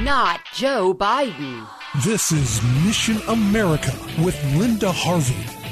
Not Joe Biden. This is Mission America with Linda Harvey.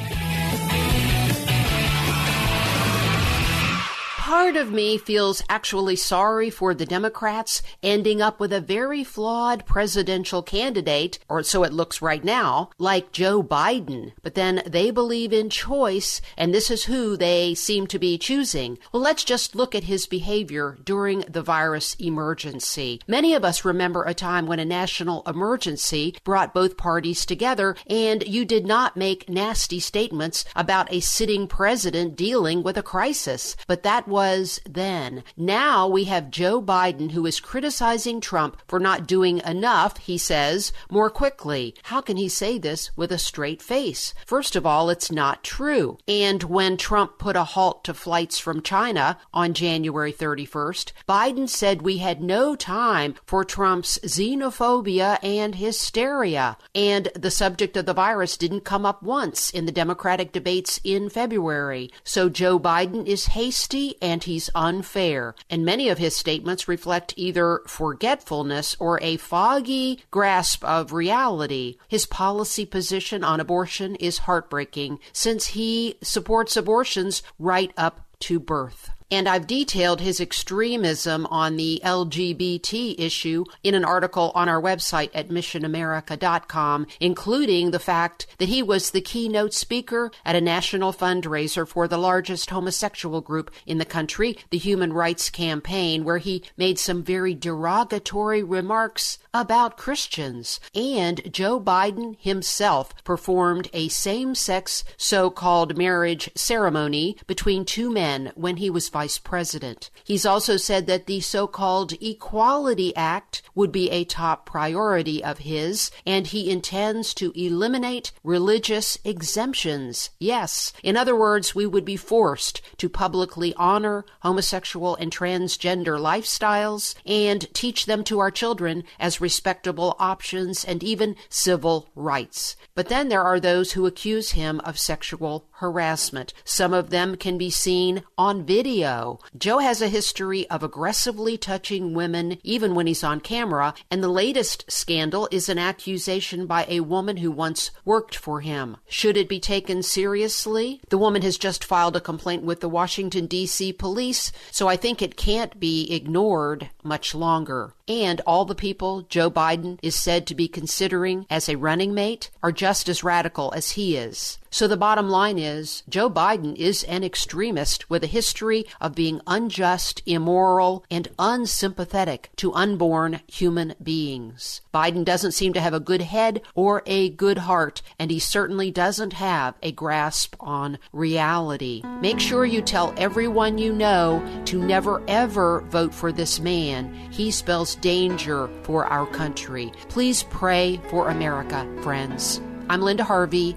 Part of me feels actually sorry for the Democrats ending up with a very flawed presidential candidate, or so it looks right now, like Joe Biden. But then they believe in choice, and this is who they seem to be choosing. Well, let's just look at his behavior during the virus emergency. Many of us remember a time when a national emergency brought both parties together, and you did not make nasty statements about a sitting president dealing with a crisis. But that was then. Now we have Joe Biden who is criticizing Trump for not doing enough, he says, more quickly. How can he say this with a straight face? First of all, it's not true. And when Trump put a halt to flights from China on January 31st, Biden said we had no time for Trump's xenophobia and hysteria. And the subject of the virus didn't come up once in the Democratic debates in February. So Joe Biden is hasty and he's unfair. And many of his statements reflect either forgetfulness or a foggy grasp of reality. His policy position on abortion is heartbreaking since he supports abortions right up to birth. And I've detailed his extremism on the LGBT issue in an article on our website at missionamerica.com, including the fact that he was the keynote speaker at a national fundraiser for the largest homosexual group in the country, the Human Rights Campaign, where he made some very derogatory remarks about Christians. And Joe Biden himself performed a same sex so called marriage ceremony between two men when he was vice president. He's also said that the so called Equality Act would be a top priority of his, and he intends to eliminate religious exemptions. Yes, in other words, we would be forced to publicly honor homosexual and transgender lifestyles and teach them to our children as respectable options and even civil rights. But then there are those who accuse him of sexual harassment. Some of them can be seen on video video. Joe has a history of aggressively touching women even when he's on camera, and the latest scandal is an accusation by a woman who once worked for him. Should it be taken seriously? The woman has just filed a complaint with the Washington, D.C. police, so I think it can't be ignored much longer. And all the people Joe Biden is said to be considering as a running mate are just as radical as he is. So the bottom line is Joe Biden is an extremist with a history of being unjust, immoral, and unsympathetic to unborn human beings. Biden doesn't seem to have a good head or a good heart, and he certainly doesn't have a grasp on reality. Make sure you tell everyone you know to never ever vote for this man. He spells danger for our country. Please pray for America, friends. I'm Linda Harvey.